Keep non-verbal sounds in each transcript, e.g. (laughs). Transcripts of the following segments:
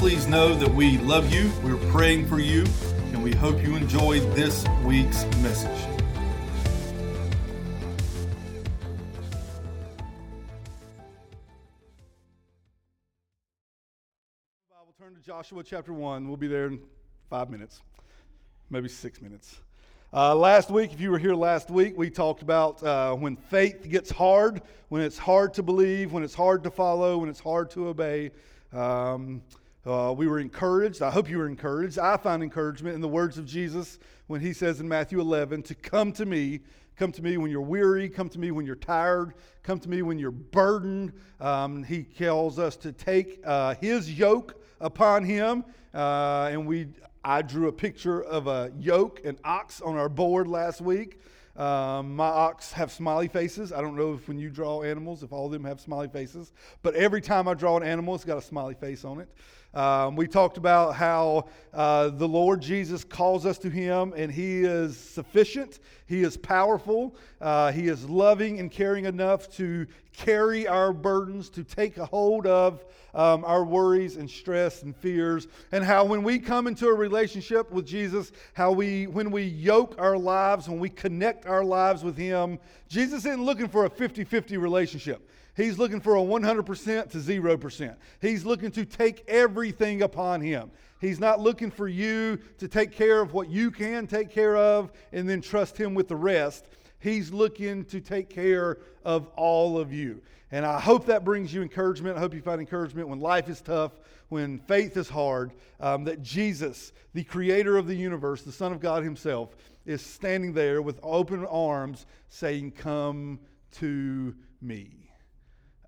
Please know that we love you, we're praying for you, and we hope you enjoyed this week's message. Bible, turn to Joshua chapter 1. We'll be there in five minutes, maybe six minutes. Uh, last week, if you were here last week, we talked about uh, when faith gets hard, when it's hard to believe, when it's hard to follow, when it's hard to obey. Um, uh, we were encouraged. I hope you were encouraged. I find encouragement in the words of Jesus when he says in Matthew 11 to come to me. Come to me when you're weary. Come to me when you're tired. Come to me when you're burdened. Um, he calls us to take uh, his yoke upon him. Uh, and we I drew a picture of a yoke, an ox on our board last week. Um, my ox have smiley faces. I don't know if when you draw animals, if all of them have smiley faces, but every time I draw an animal, it's got a smiley face on it. Um, we talked about how uh, the Lord Jesus calls us to Him, and He is sufficient. He is powerful. Uh, he is loving and caring enough to carry our burdens, to take a hold of um, our worries and stress and fears. And how when we come into a relationship with Jesus, how we, when we yoke our lives, when we connect our lives with Him, Jesus isn't looking for a 50 50 relationship. He's looking for a 100% to 0%. He's looking to take everything upon him. He's not looking for you to take care of what you can take care of and then trust him with the rest. He's looking to take care of all of you. And I hope that brings you encouragement. I hope you find encouragement when life is tough, when faith is hard, um, that Jesus, the creator of the universe, the Son of God Himself, is standing there with open arms saying, Come to me.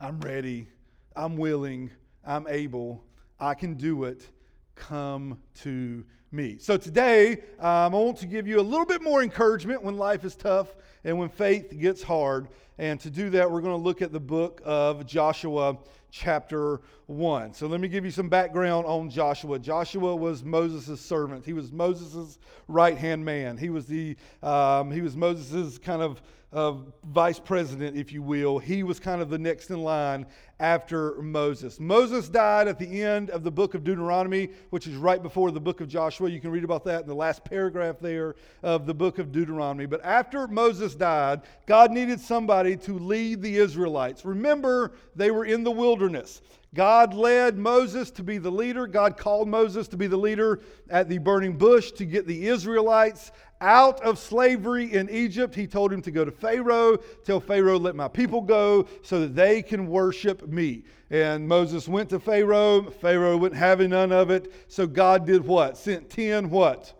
I'm ready. I'm willing. I'm able. I can do it. Come to me. So today, um, I want to give you a little bit more encouragement when life is tough and when faith gets hard. And to do that, we're going to look at the book of Joshua, chapter 1. So let me give you some background on Joshua. Joshua was Moses' servant, he was Moses' right hand man. He was, the, um, he was Moses' kind of uh, vice president, if you will. He was kind of the next in line after Moses. Moses died at the end of the book of Deuteronomy, which is right before the book of Joshua. You can read about that in the last paragraph there of the book of Deuteronomy. But after Moses died, God needed somebody to lead the Israelites. Remember, they were in the wilderness. God led Moses to be the leader. God called Moses to be the leader at the burning bush to get the Israelites out of slavery in Egypt. He told him to go to Pharaoh, tell Pharaoh, let my people go so that they can worship me. And Moses went to Pharaoh. Pharaoh wouldn't have none of it. So God did what? Sent 10 what?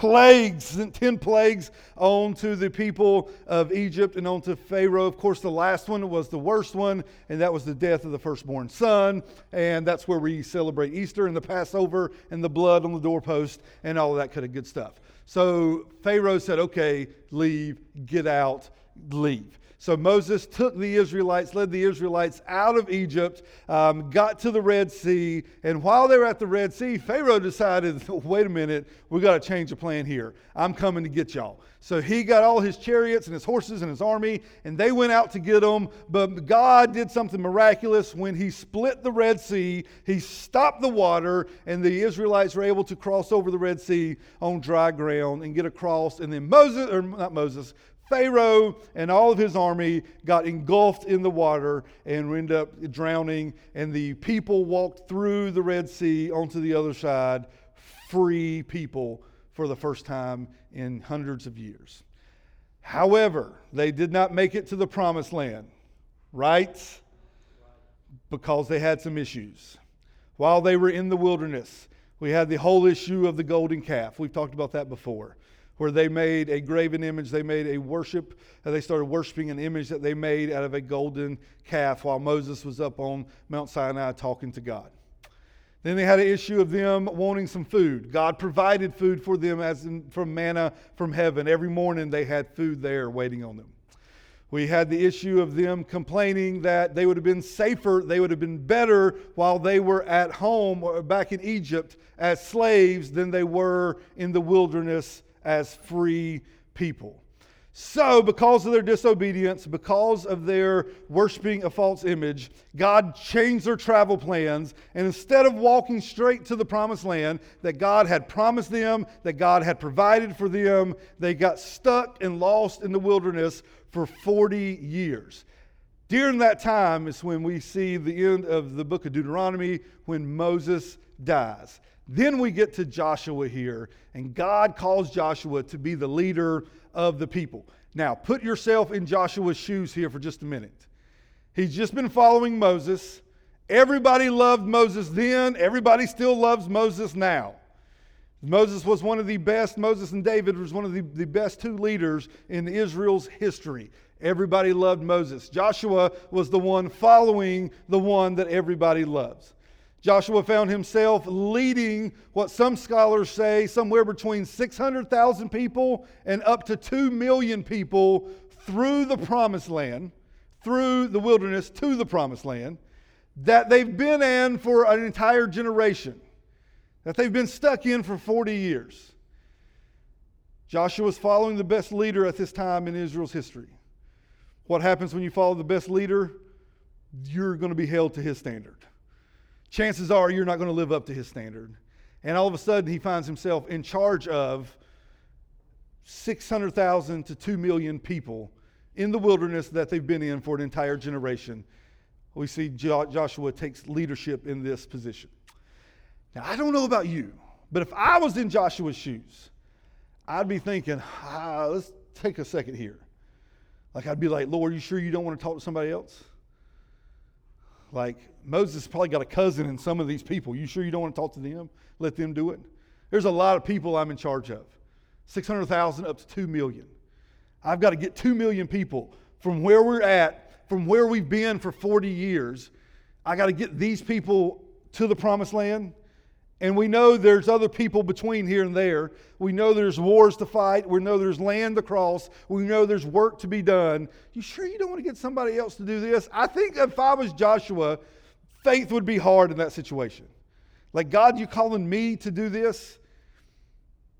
plagues, sent 10 plagues onto the people of Egypt and onto Pharaoh. Of course, the last one was the worst one, and that was the death of the firstborn son. And that's where we celebrate Easter and the Passover and the blood on the doorpost and all of that kind of good stuff. So Pharaoh said, okay, leave, get out, leave. So Moses took the Israelites, led the Israelites out of Egypt, um, got to the Red Sea, and while they were at the Red Sea, Pharaoh decided, (laughs) wait a minute, we got to change the plan here. I'm coming to get y'all. So he got all his chariots and his horses and his army, and they went out to get them. But God did something miraculous when he split the Red Sea. He stopped the water, and the Israelites were able to cross over the Red Sea on dry ground and get across. And then Moses, or not Moses, Pharaoh and all of his army got engulfed in the water and ended up drowning, and the people walked through the Red Sea onto the other side, free people for the first time in hundreds of years. However, they did not make it to the promised land, right? Because they had some issues. While they were in the wilderness, we had the whole issue of the golden calf. We've talked about that before where they made a graven image. They made a worship, uh, they started worshiping an image that they made out of a golden calf while Moses was up on Mount Sinai talking to God. Then they had an issue of them wanting some food. God provided food for them as in, from manna from heaven. Every morning they had food there waiting on them. We had the issue of them complaining that they would have been safer, they would have been better while they were at home or back in Egypt as slaves than they were in the wilderness as free people. So, because of their disobedience, because of their worshiping a false image, God changed their travel plans. And instead of walking straight to the promised land that God had promised them, that God had provided for them, they got stuck and lost in the wilderness for 40 years. During that time is when we see the end of the book of Deuteronomy when Moses dies. Then we get to Joshua here, and God calls Joshua to be the leader of the people. Now, put yourself in Joshua's shoes here for just a minute. He's just been following Moses. Everybody loved Moses then, everybody still loves Moses now. Moses was one of the best, Moses and David was one of the, the best two leaders in Israel's history. Everybody loved Moses. Joshua was the one following the one that everybody loves. Joshua found himself leading what some scholars say somewhere between 600,000 people and up to 2 million people through the promised land, through the wilderness to the promised land, that they've been in for an entire generation, that they've been stuck in for 40 years. Joshua was following the best leader at this time in Israel's history. What happens when you follow the best leader? You're going to be held to his standard chances are you're not going to live up to his standard. And all of a sudden, he finds himself in charge of 600,000 to 2 million people in the wilderness that they've been in for an entire generation. We see Joshua takes leadership in this position. Now, I don't know about you, but if I was in Joshua's shoes, I'd be thinking, ah, let's take a second here. Like, I'd be like, Lord, you sure you don't want to talk to somebody else? Like, Moses probably got a cousin in some of these people. You sure you don't want to talk to them? Let them do it? There's a lot of people I'm in charge of 600,000 up to 2 million. I've got to get 2 million people from where we're at, from where we've been for 40 years. I got to get these people to the promised land. And we know there's other people between here and there. We know there's wars to fight. We know there's land to cross. We know there's work to be done. You sure you don't want to get somebody else to do this? I think if I was Joshua, faith would be hard in that situation. Like, God, you calling me to do this?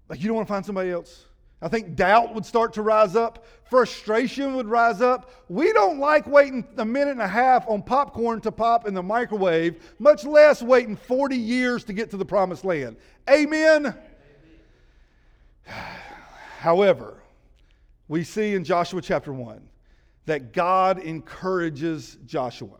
Like, you don't want to find somebody else? I think doubt would start to rise up. Frustration would rise up. We don't like waiting a minute and a half on popcorn to pop in the microwave, much less waiting 40 years to get to the promised land. Amen? (sighs) However, we see in Joshua chapter 1 that God encourages Joshua,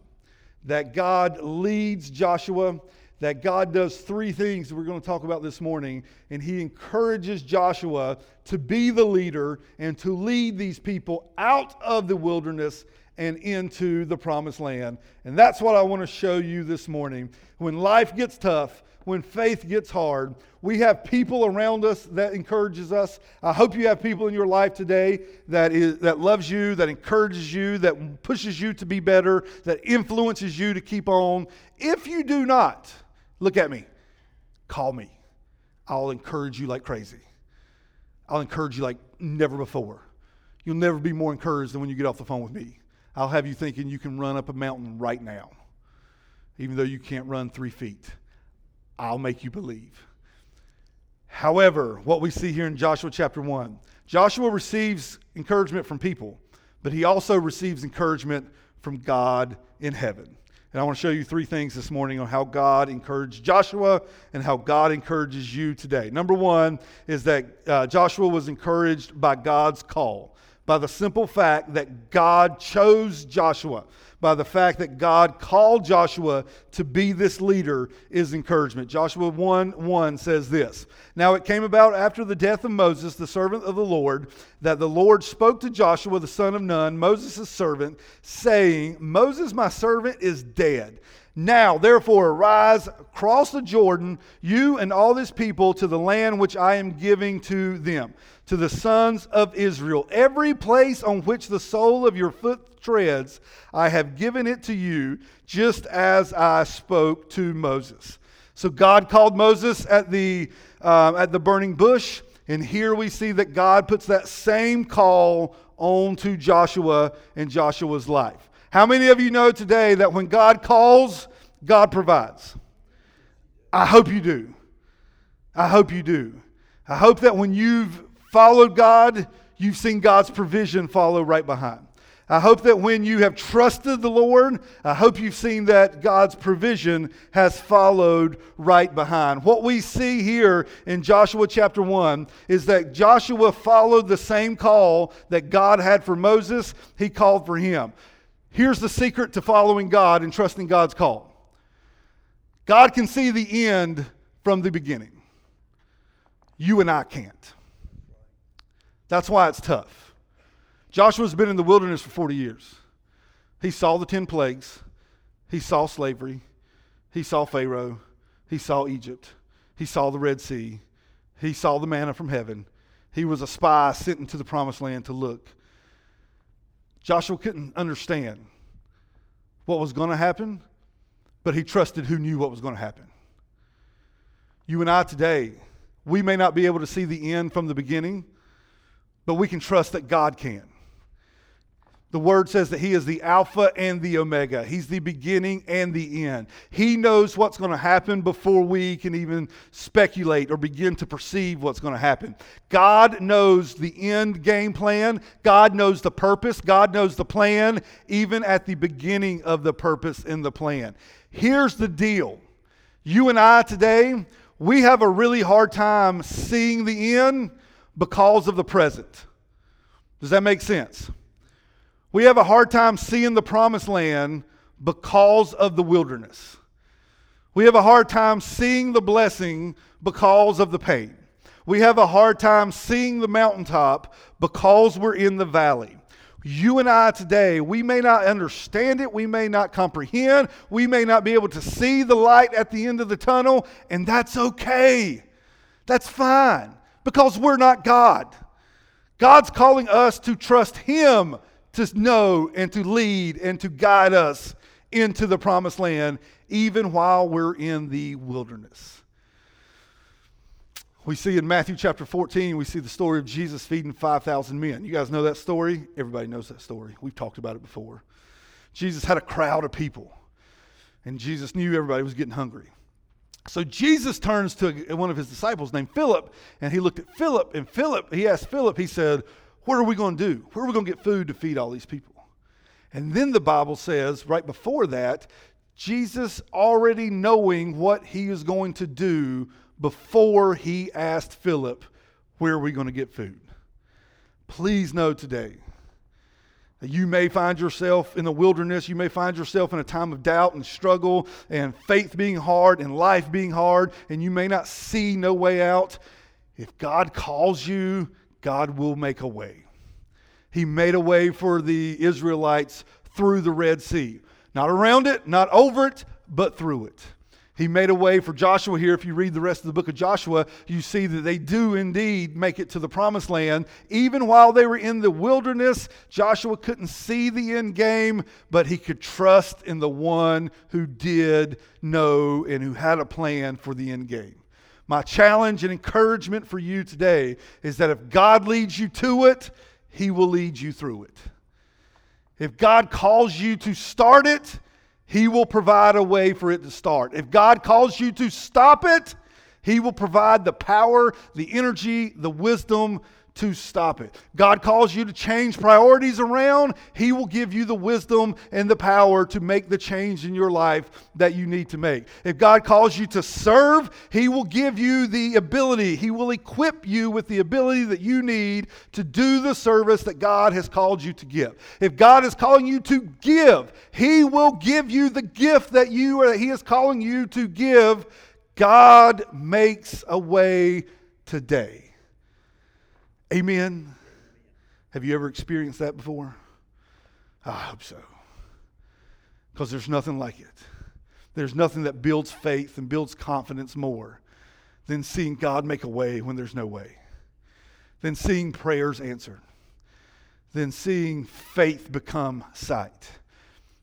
that God leads Joshua that God does three things we're going to talk about this morning. And he encourages Joshua to be the leader and to lead these people out of the wilderness and into the promised land. And that's what I want to show you this morning. When life gets tough, when faith gets hard, we have people around us that encourages us. I hope you have people in your life today that is that loves you, that encourages you, that pushes you to be better, that influences you to keep on. If you do not, Look at me. Call me. I'll encourage you like crazy. I'll encourage you like never before. You'll never be more encouraged than when you get off the phone with me. I'll have you thinking you can run up a mountain right now, even though you can't run three feet. I'll make you believe. However, what we see here in Joshua chapter 1, Joshua receives encouragement from people, but he also receives encouragement from God in heaven. And I want to show you three things this morning on how God encouraged Joshua and how God encourages you today. Number one is that uh, Joshua was encouraged by God's call, by the simple fact that God chose Joshua by the fact that God called Joshua to be this leader is encouragement. Joshua 1 1 says this Now it came about after the death of Moses, the servant of the Lord, that the Lord spoke to Joshua, the son of Nun, Moses' servant, saying, Moses, my servant, is dead. Now, therefore, arise, cross the Jordan, you and all this people, to the land which I am giving to them, to the sons of Israel. Every place on which the sole of your foot treads, I have given it to you, just as I spoke to Moses. So God called Moses at the, uh, at the burning bush, and here we see that God puts that same call on to Joshua in Joshua's life. How many of you know today that when God calls, God provides? I hope you do. I hope you do. I hope that when you've followed God, you've seen God's provision follow right behind. I hope that when you have trusted the Lord, I hope you've seen that God's provision has followed right behind. What we see here in Joshua chapter 1 is that Joshua followed the same call that God had for Moses, he called for him. Here's the secret to following God and trusting God's call God can see the end from the beginning. You and I can't. That's why it's tough. Joshua's been in the wilderness for 40 years. He saw the 10 plagues, he saw slavery, he saw Pharaoh, he saw Egypt, he saw the Red Sea, he saw the manna from heaven. He was a spy sent into the promised land to look. Joshua couldn't understand what was going to happen, but he trusted who knew what was going to happen. You and I today, we may not be able to see the end from the beginning, but we can trust that God can. The word says that he is the Alpha and the Omega. He's the beginning and the end. He knows what's going to happen before we can even speculate or begin to perceive what's going to happen. God knows the end game plan. God knows the purpose. God knows the plan, even at the beginning of the purpose in the plan. Here's the deal you and I today, we have a really hard time seeing the end because of the present. Does that make sense? We have a hard time seeing the promised land because of the wilderness. We have a hard time seeing the blessing because of the pain. We have a hard time seeing the mountaintop because we're in the valley. You and I today, we may not understand it, we may not comprehend, we may not be able to see the light at the end of the tunnel, and that's okay. That's fine because we're not God. God's calling us to trust Him to know and to lead and to guide us into the promised land, even while we're in the wilderness. We see in Matthew chapter 14, we see the story of Jesus feeding 5,000 men. You guys know that story? Everybody knows that story. We've talked about it before. Jesus had a crowd of people, and Jesus knew everybody was getting hungry. So Jesus turns to one of his disciples named Philip, and he looked at Philip, and Philip, he asked Philip, he said, what are we going to do? Where are we going to get food to feed all these people? And then the Bible says, right before that, Jesus already knowing what he is going to do before he asked Philip, Where are we going to get food? Please know today you may find yourself in the wilderness. You may find yourself in a time of doubt and struggle and faith being hard and life being hard, and you may not see no way out. If God calls you, God will make a way. He made a way for the Israelites through the Red Sea. Not around it, not over it, but through it. He made a way for Joshua here. If you read the rest of the book of Joshua, you see that they do indeed make it to the promised land. Even while they were in the wilderness, Joshua couldn't see the end game, but he could trust in the one who did know and who had a plan for the end game. My challenge and encouragement for you today is that if God leads you to it, He will lead you through it. If God calls you to start it, He will provide a way for it to start. If God calls you to stop it, He will provide the power, the energy, the wisdom to stop it. God calls you to change priorities around, He will give you the wisdom and the power to make the change in your life that you need to make. If God calls you to serve, He will give you the ability, He will equip you with the ability that you need to do the service that God has called you to give. If God is calling you to give, He will give you the gift that you or that He is calling you to give. God makes a way today. Amen. Have you ever experienced that before? I hope so. Because there's nothing like it. There's nothing that builds faith and builds confidence more than seeing God make a way when there's no way, than seeing prayers answered, than seeing faith become sight.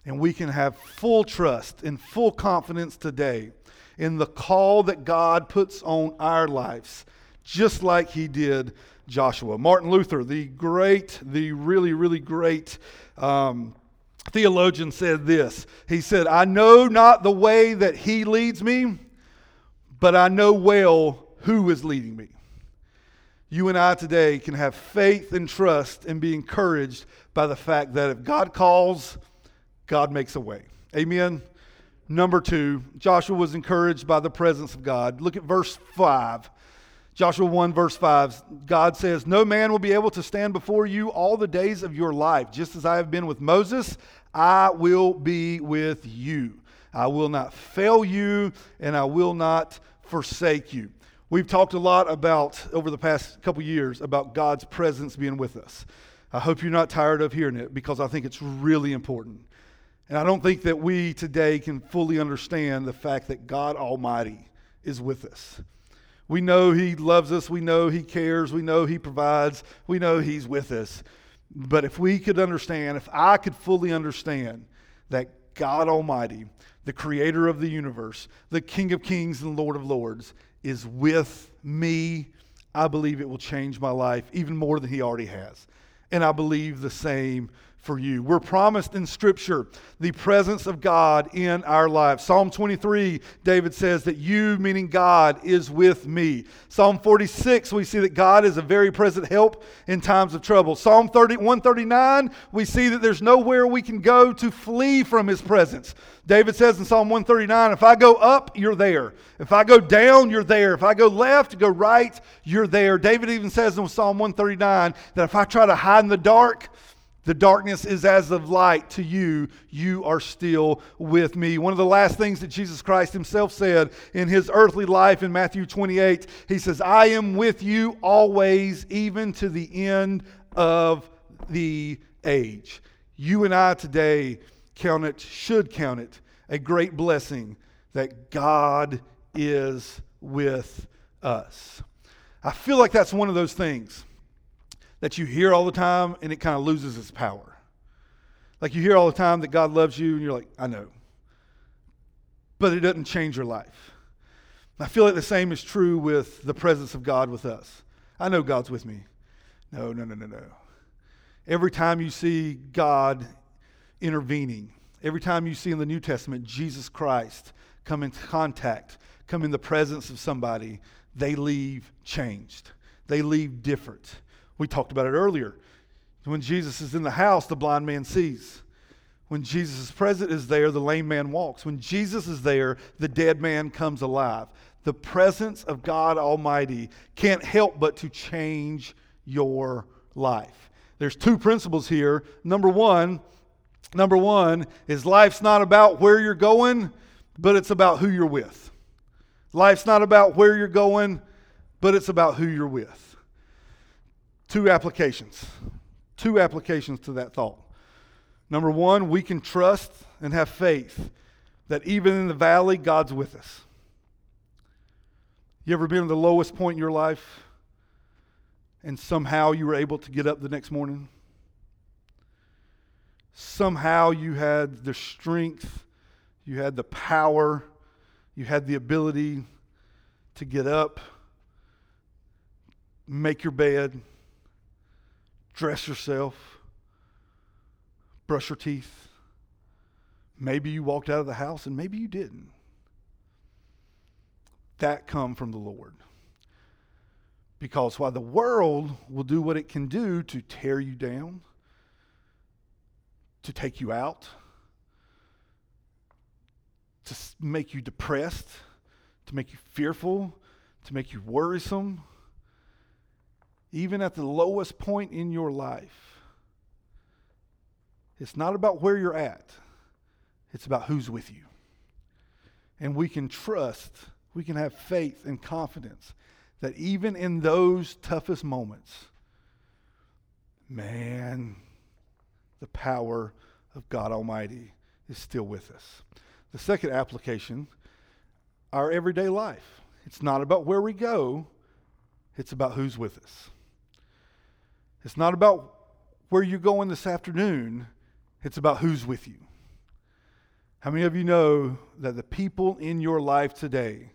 And we can have full trust and full confidence today in the call that God puts on our lives, just like he did Joshua. Martin Luther, the great, the really, really great um, theologian, said this. He said, I know not the way that he leads me, but I know well who is leading me. You and I today can have faith and trust and be encouraged by the fact that if God calls, God makes a way. Amen. Number two, Joshua was encouraged by the presence of God. Look at verse 5. Joshua 1, verse 5, God says, No man will be able to stand before you all the days of your life. Just as I have been with Moses, I will be with you. I will not fail you, and I will not forsake you. We've talked a lot about, over the past couple years, about God's presence being with us. I hope you're not tired of hearing it because I think it's really important. And I don't think that we today can fully understand the fact that God Almighty is with us. We know He loves us. We know He cares. We know He provides. We know He's with us. But if we could understand, if I could fully understand that God Almighty, the creator of the universe, the King of kings and Lord of lords, is with me, I believe it will change my life even more than He already has. And I believe the same for you. We're promised in Scripture the presence of God in our lives. Psalm 23, David says that you, meaning God, is with me. Psalm 46, we see that God is a very present help in times of trouble. Psalm 30, 139, we see that there's nowhere we can go to flee from his presence. David says in Psalm 139, if I go up, you're there. If I go down, you're there. If I go left, go right, you're there. David even says in Psalm 139 that if I try to hide in the dark, the darkness is as of light to you. You are still with me. One of the last things that Jesus Christ himself said in his earthly life in Matthew 28, he says, I am with you always, even to the end of the age. You and I today count it, should count it, a great blessing that God is with us. I feel like that's one of those things that you hear all the time and it kind of loses its power. Like you hear all the time that God loves you and you're like, I know. But it doesn't change your life. I feel like the same is true with the presence of God with us. I know God's with me. No, no, no, no, no. Every time you see God intervening, every time you see in the New Testament Jesus Christ come into contact, come in the presence of somebody, they leave changed. They leave different. We talked about it earlier. When Jesus is in the house, the blind man sees. When Jesus' presence is there, the lame man walks. When Jesus is there, the dead man comes alive. The presence of God Almighty can't help but to change your life. There's two principles here. Number one, number one is life's not about where you're going, but it's about who you're with. Life's not about where you're going, but it's about who you're with. Two applications. Two applications to that thought. Number one, we can trust and have faith that even in the valley, God's with us. You ever been at the lowest point in your life and somehow you were able to get up the next morning? Somehow you had the strength, you had the power, you had the ability to get up, make your bed, dress yourself, brush your teeth. Maybe you walked out of the house and maybe you didn't. That come from the Lord. Because while the world will do what it can do to tear you down, to take you out, to make you depressed, to make you fearful, to make you worrisome, even at the lowest point in your life, it's not about where you're at, it's about who's with you. And we can trust, we can have faith and confidence that even in those toughest moments, man, the power of God Almighty is still with us. The second application, our everyday life. It's not about where we go, it's about who's with us. It's not about where you're going this afternoon, it's about who's with you. How many of you know that the people in your life today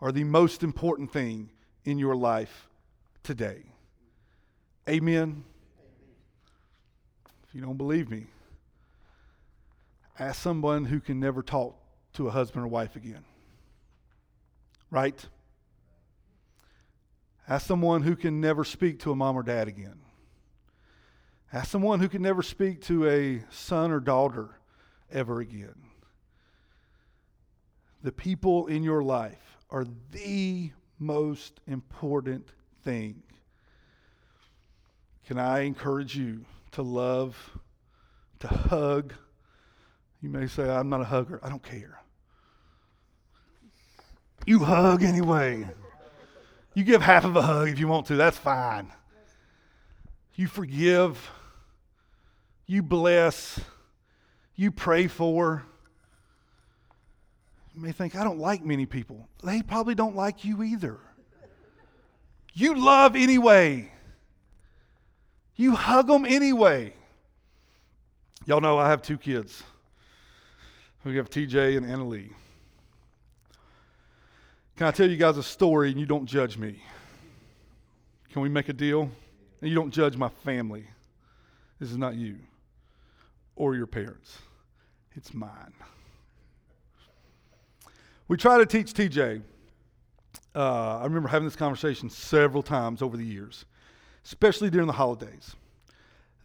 are the most important thing in your life today? Amen. If you don't believe me, ask someone who can never talk to a husband or wife again. Right? Ask someone who can never speak to a mom or dad again. Ask someone who can never speak to a son or daughter ever again. The people in your life are the most important thing. Can I encourage you to love, to hug? You may say, I'm not a hugger. I don't care. You hug anyway. You give half of a hug if you want to, that's fine. You forgive, you bless, you pray for. You may think, I don't like many people. They probably don't like you either. You love anyway. You hug them anyway. Y'all know I have two kids. We have TJ and Anna Lee. Can I tell you guys a story and you don't judge me? Can we make a deal? And you don't judge my family. This is not you or your parents, it's mine. We try to teach TJ. Uh, I remember having this conversation several times over the years, especially during the holidays,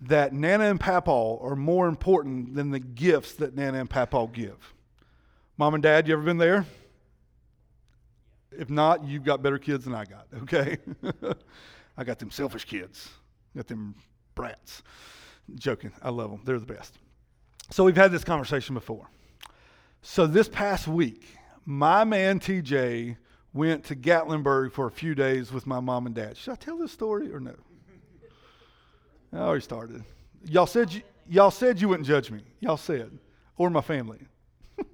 that Nana and Papaw are more important than the gifts that Nana and Papaw give. Mom and Dad, you ever been there? If not, you've got better kids than I got, okay? (laughs) I got them selfish kids, got them brats. Joking, I love them, they're the best. So we've had this conversation before. So this past week, my man TJ went to Gatlinburg for a few days with my mom and dad. Should I tell this story or no? I already started. Y'all said you, y'all said you wouldn't judge me. Y'all said, or my family. (laughs)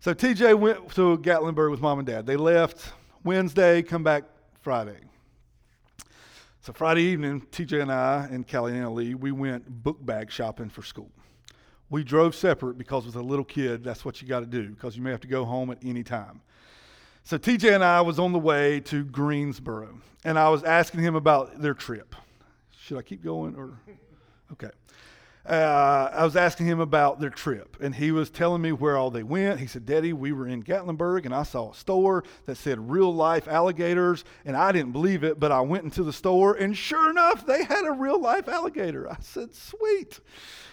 So TJ went to Gatlinburg with mom and dad. They left Wednesday, come back Friday. So Friday evening, TJ and I and Callie and Lee, we went book bag shopping for school. We drove separate because with a little kid, that's what you got to do because you may have to go home at any time. So TJ and I was on the way to Greensboro, and I was asking him about their trip. Should I keep going or? Okay uh, I was asking him about their trip, and he was telling me where all they went. He said, Daddy, we were in Gatlinburg, and I saw a store that said real life alligators, and I didn't believe it, but I went into the store, and sure enough, they had a real life alligator. I said, Sweet.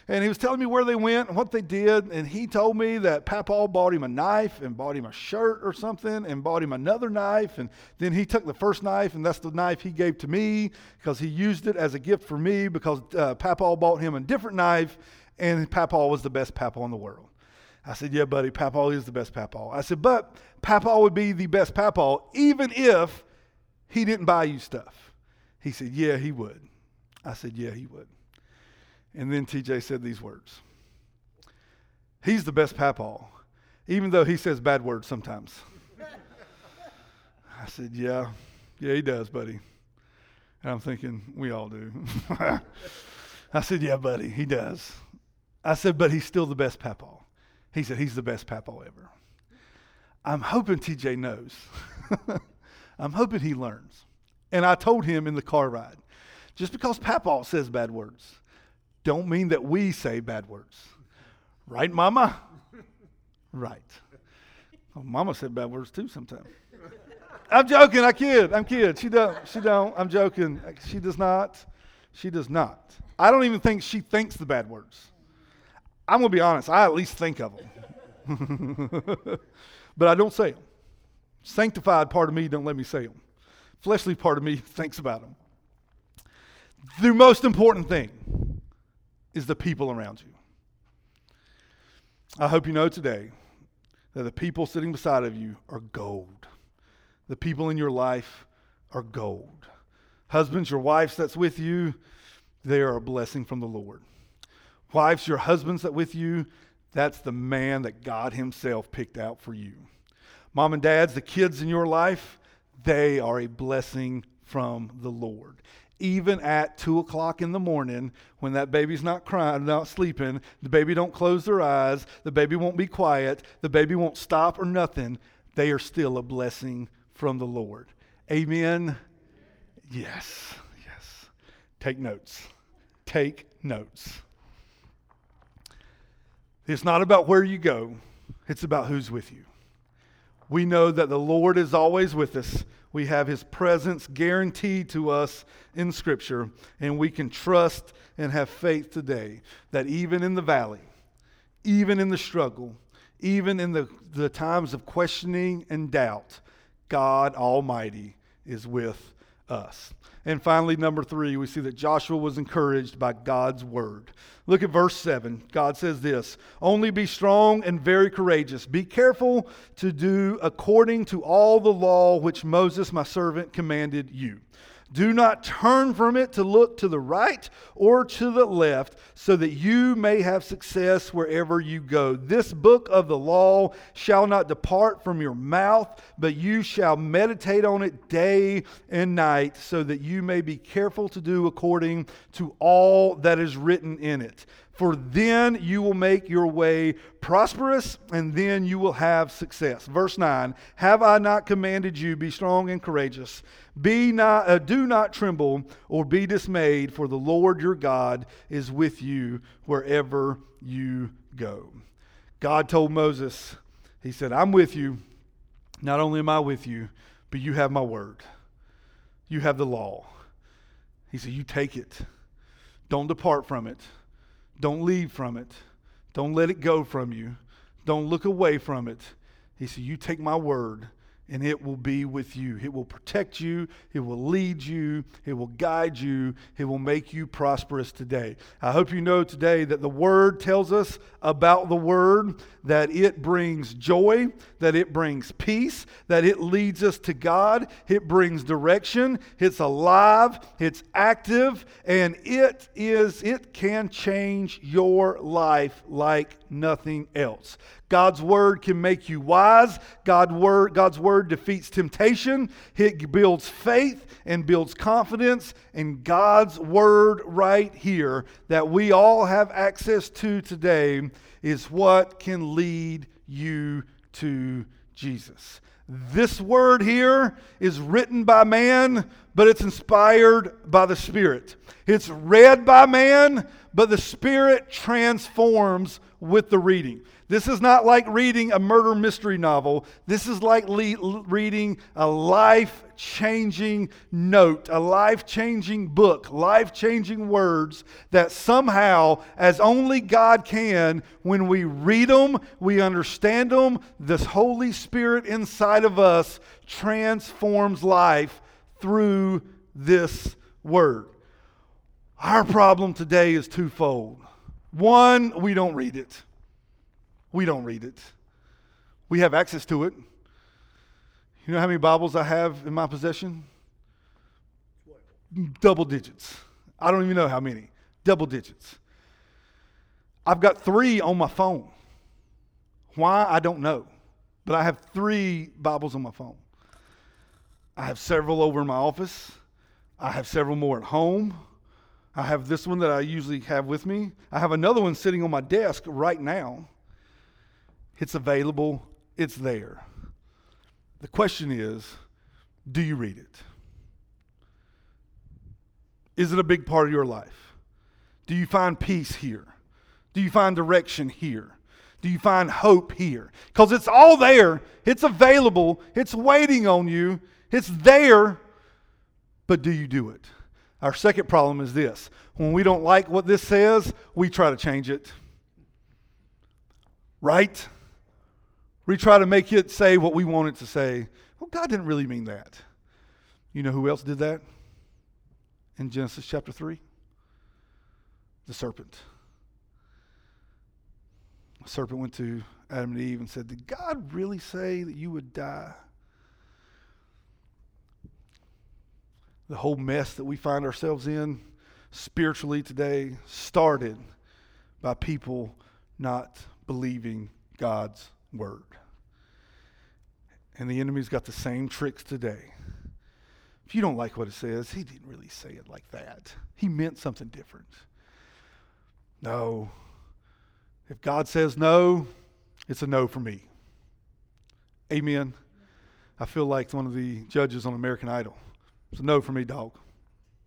And he was telling me where they went and what they did. And he told me that Papa bought him a knife and bought him a shirt or something and bought him another knife. And then he took the first knife, and that's the knife he gave to me because he used it as a gift for me because uh, Papa bought him a different knife, and Papa was the best Papa in the world. I said, Yeah, buddy, Papa is the best Papa. I said, But Papa would be the best Papa even if he didn't buy you stuff. He said, Yeah, he would. I said, Yeah, he would. And then TJ said these words He's the best papaw, even though he says bad words sometimes. I said, Yeah, yeah, he does, buddy. And I'm thinking, we all do. (laughs) I said, Yeah, buddy, he does. I said, But he's still the best papaw. He said, He's the best papaw ever. I'm hoping TJ knows. (laughs) I'm hoping he learns. And I told him in the car ride just because papaw says bad words don't mean that we say bad words. Right, Mama? (laughs) Right. Oh, Mama said bad words too sometimes. I'm joking. I kid. I'm kid. She don't. She don't. I'm joking. She does not. She does not. I don't even think she thinks the bad words. I'm gonna be honest. I at least think of them, (laughs) but I don't say them. Sanctified part of me don't let me say them. Fleshly part of me (laughs) thinks about them. The most important thing is the people around you. I hope you know today that the people sitting beside of you are gold. The people in your life are gold. Husbands, your wives that's with you, they are a blessing from the Lord. Wives, your husbands that with you, that's the man that God Himself picked out for you. Mom and dads, the kids in your life, they are a blessing from the Lord. Even at two o'clock in the morning, when that baby's not crying, not sleeping, the baby don't close their eyes, the baby won't be quiet, the baby won't stop or nothing, they are still a blessing from the Lord. Amen. Yes, yes. Take notes. Take notes. It's not about where you go, it's about who's with you. We know that the Lord is always with us. We have his presence guaranteed to us in Scripture, and we can trust and have faith today that even in the valley, even in the struggle, even in the, the times of questioning and doubt, God Almighty is with us. And finally, number three, we see that Joshua was encouraged by God's word. Look at verse 7. God says this Only be strong and very courageous. Be careful to do according to all the law which Moses, my servant, commanded you. Do not turn from it to look to the right or to the left, so that you may have success wherever you go. This book of the law shall not depart from your mouth, but you shall meditate on it day and night, so that you may be careful to do according to all that is written in it for then you will make your way prosperous, and then you will have success. Verse 9 Have I not commanded you, be strong and courageous? Be not, uh, do not tremble or be dismayed, for the Lord your God is with you wherever you go. God told Moses, He said, I'm with you. Not only am I with you, but you have my word, you have the law. He said, You take it, don't depart from it. Don't leave from it. Don't let it go from you. Don't look away from it. He said, You take my word and it will be with you. It will protect you, it will lead you, it will guide you, it will make you prosperous today. I hope you know today that the Word tells us about the Word that it brings joy, that it brings peace, that it leads us to God, it brings direction, it's alive, it's active, and it is it can change your life like nothing else. God's word can make you wise. God word, God's word defeats temptation. It builds faith and builds confidence. And God's word right here that we all have access to today is what can lead you to Jesus. This word here is written by man, but it's inspired by the Spirit. It's read by man, but the Spirit transforms with the reading. This is not like reading a murder mystery novel. This is like le- reading a life changing note, a life changing book, life changing words that somehow, as only God can, when we read them, we understand them, this Holy Spirit inside of us transforms life through this word. Our problem today is twofold. One, we don't read it. We don't read it. We have access to it. You know how many Bibles I have in my possession? Double digits. I don't even know how many. Double digits. I've got three on my phone. Why? I don't know. But I have three Bibles on my phone. I have several over in my office. I have several more at home. I have this one that I usually have with me. I have another one sitting on my desk right now. It's available, it's there. The question is do you read it? Is it a big part of your life? Do you find peace here? Do you find direction here? Do you find hope here? Because it's all there, it's available, it's waiting on you, it's there, but do you do it? Our second problem is this when we don't like what this says, we try to change it. Right? We try to make it say what we want it to say. Well, God didn't really mean that. You know who else did that? In Genesis chapter 3? The serpent. The serpent went to Adam and Eve and said, Did God really say that you would die? The whole mess that we find ourselves in spiritually today started by people not believing God's word. And the enemy's got the same tricks today. if you don't like what it says, he didn't really say it like that. He meant something different. No. If God says no, it's a no for me. Amen. I feel like one of the judges on American Idol. It's a no for me, dog.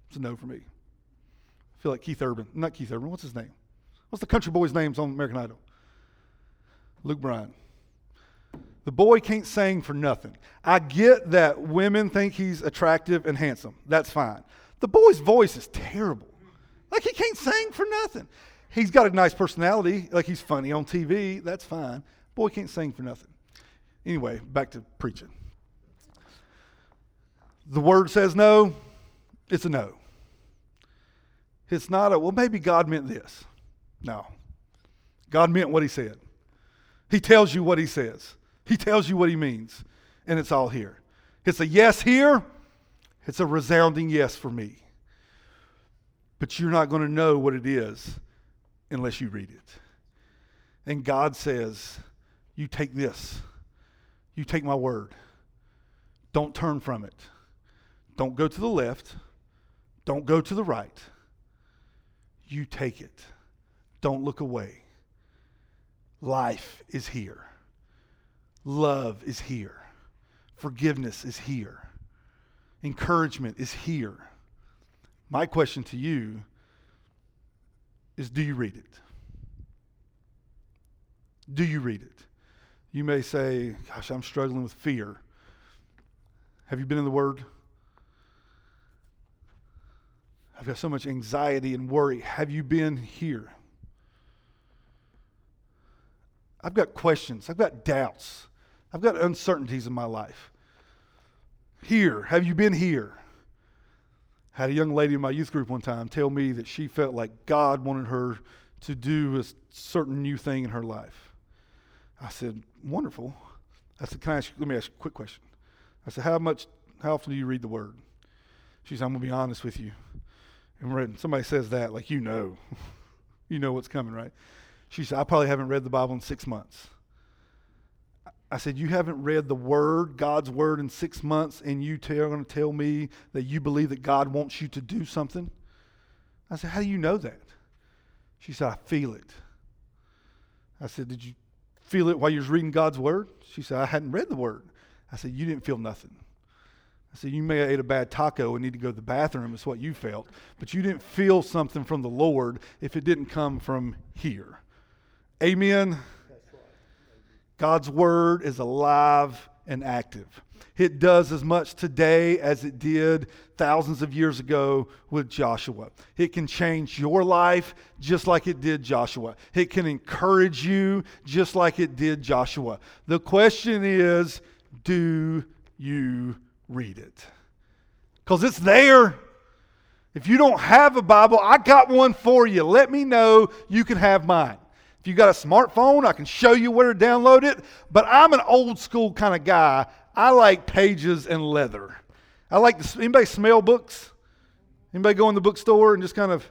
It's a no for me. I feel like Keith Urban. Not Keith Urban. What's his name? What's the country boy's names on American Idol? Luke Bryan. The boy can't sing for nothing. I get that women think he's attractive and handsome. That's fine. The boy's voice is terrible. Like he can't sing for nothing. He's got a nice personality, like he's funny on TV. That's fine. Boy can't sing for nothing. Anyway, back to preaching. The word says no, it's a no. It's not a, well, maybe God meant this. No. God meant what he said. He tells you what he says. He tells you what he means, and it's all here. It's a yes here, it's a resounding yes for me. But you're not going to know what it is unless you read it. And God says, You take this, you take my word. Don't turn from it. Don't go to the left. Don't go to the right. You take it. Don't look away. Life is here. Love is here. Forgiveness is here. Encouragement is here. My question to you is do you read it? Do you read it? You may say, Gosh, I'm struggling with fear. Have you been in the Word? I've got so much anxiety and worry. Have you been here? I've got questions. I've got doubts. I've got uncertainties in my life. Here, have you been here? Had a young lady in my youth group one time tell me that she felt like God wanted her to do a certain new thing in her life. I said, Wonderful. I said, Can I ask you, let me ask you a quick question. I said, How much, how often do you read the word? She said, I'm gonna be honest with you. And somebody says that, like you know, (laughs) you know what's coming, right? She said, I probably haven't read the Bible in six months. I said, You haven't read the Word, God's Word, in six months, and you are going to tell me that you believe that God wants you to do something? I said, How do you know that? She said, I feel it. I said, Did you feel it while you was reading God's Word? She said, I hadn't read the Word. I said, You didn't feel nothing. I said, You may have ate a bad taco and need to go to the bathroom, is what you felt, but you didn't feel something from the Lord if it didn't come from here. Amen. God's word is alive and active. It does as much today as it did thousands of years ago with Joshua. It can change your life just like it did Joshua. It can encourage you just like it did Joshua. The question is do you read it? Because it's there. If you don't have a Bible, I got one for you. Let me know you can have mine. If you got a smartphone, I can show you where to download it. But I'm an old school kind of guy. I like pages and leather. I like anybody smell books? Anybody go in the bookstore and just kind of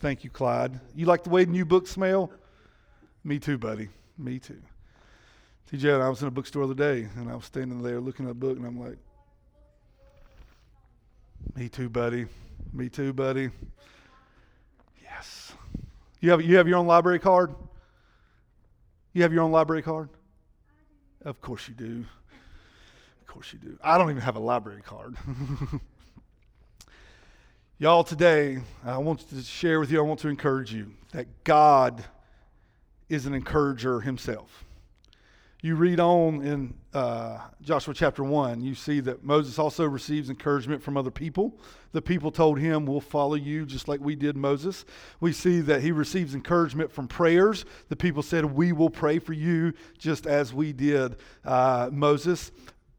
Thank you, Clyde. You like the way new books smell? Me too, buddy. Me too. TJ, I was in a bookstore the other day, and I was standing there looking at a book, and I'm like, me too, buddy. Me too, buddy. Yes. You have, you have your own library card? You have your own library card? Of course you do. Of course you do. I don't even have a library card. (laughs) Y'all, today, I want to share with you, I want to encourage you that God is an encourager himself you read on in uh, Joshua chapter 1, you see that Moses also receives encouragement from other people. The people told him, We'll follow you just like we did Moses. We see that he receives encouragement from prayers. The people said, We will pray for you just as we did uh, Moses.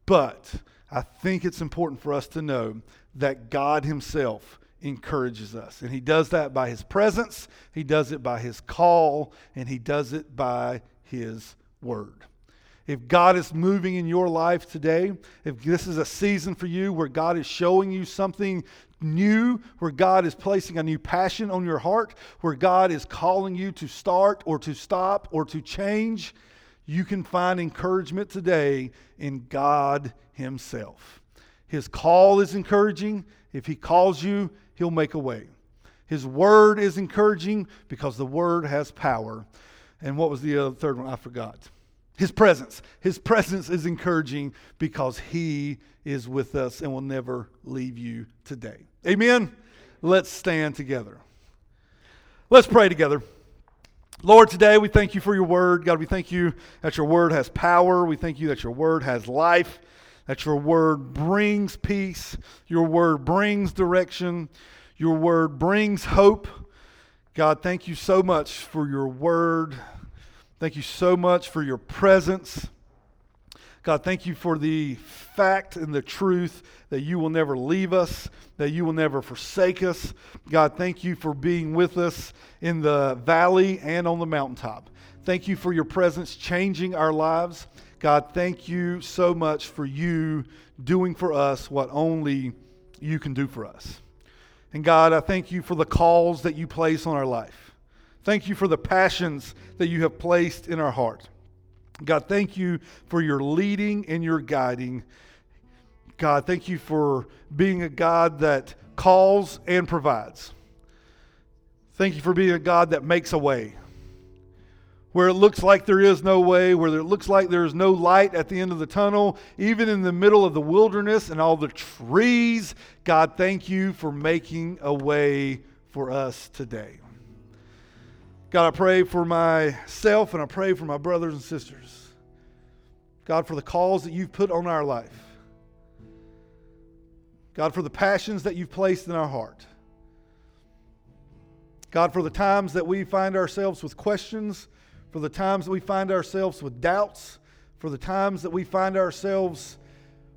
But I think it's important for us to know that God Himself encourages us. And He does that by His presence, He does it by His call, and He does it by His word. If God is moving in your life today, if this is a season for you where God is showing you something new, where God is placing a new passion on your heart, where God is calling you to start or to stop or to change, You can find encouragement today in God Himself. His call is encouraging. If He calls you, He'll make a way. His word is encouraging because the word has power. And what was the other, third one? I forgot. His presence. His presence is encouraging because He is with us and will never leave you today. Amen. Let's stand together. Let's pray together. Lord, today we thank you for your word. God, we thank you that your word has power. We thank you that your word has life, that your word brings peace, your word brings direction, your word brings hope. God, thank you so much for your word. Thank you so much for your presence. God, thank you for the fact and the truth that you will never leave us, that you will never forsake us. God, thank you for being with us in the valley and on the mountaintop. Thank you for your presence changing our lives. God, thank you so much for you doing for us what only you can do for us. And God, I thank you for the calls that you place on our life. Thank you for the passions that you have placed in our heart. God, thank you for your leading and your guiding. God, thank you for being a God that calls and provides. Thank you for being a God that makes a way. Where it looks like there is no way, where it looks like there is no light at the end of the tunnel, even in the middle of the wilderness and all the trees, God, thank you for making a way for us today. God, I pray for myself and I pray for my brothers and sisters. God, for the calls that you've put on our life. God, for the passions that you've placed in our heart. God, for the times that we find ourselves with questions, for the times that we find ourselves with doubts, for the times that we find ourselves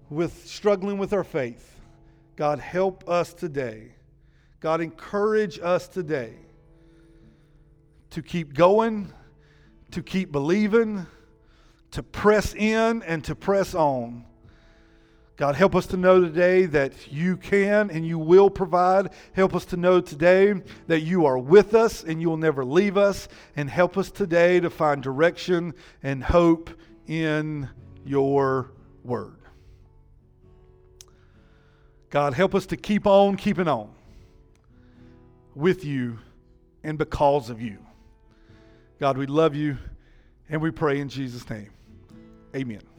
with struggling with our faith. God, help us today. God, encourage us today to keep going, to keep believing, to press in, and to press on. God, help us to know today that you can and you will provide. Help us to know today that you are with us and you will never leave us. And help us today to find direction and hope in your word. God, help us to keep on keeping on with you and because of you. God, we love you and we pray in Jesus' name. Amen.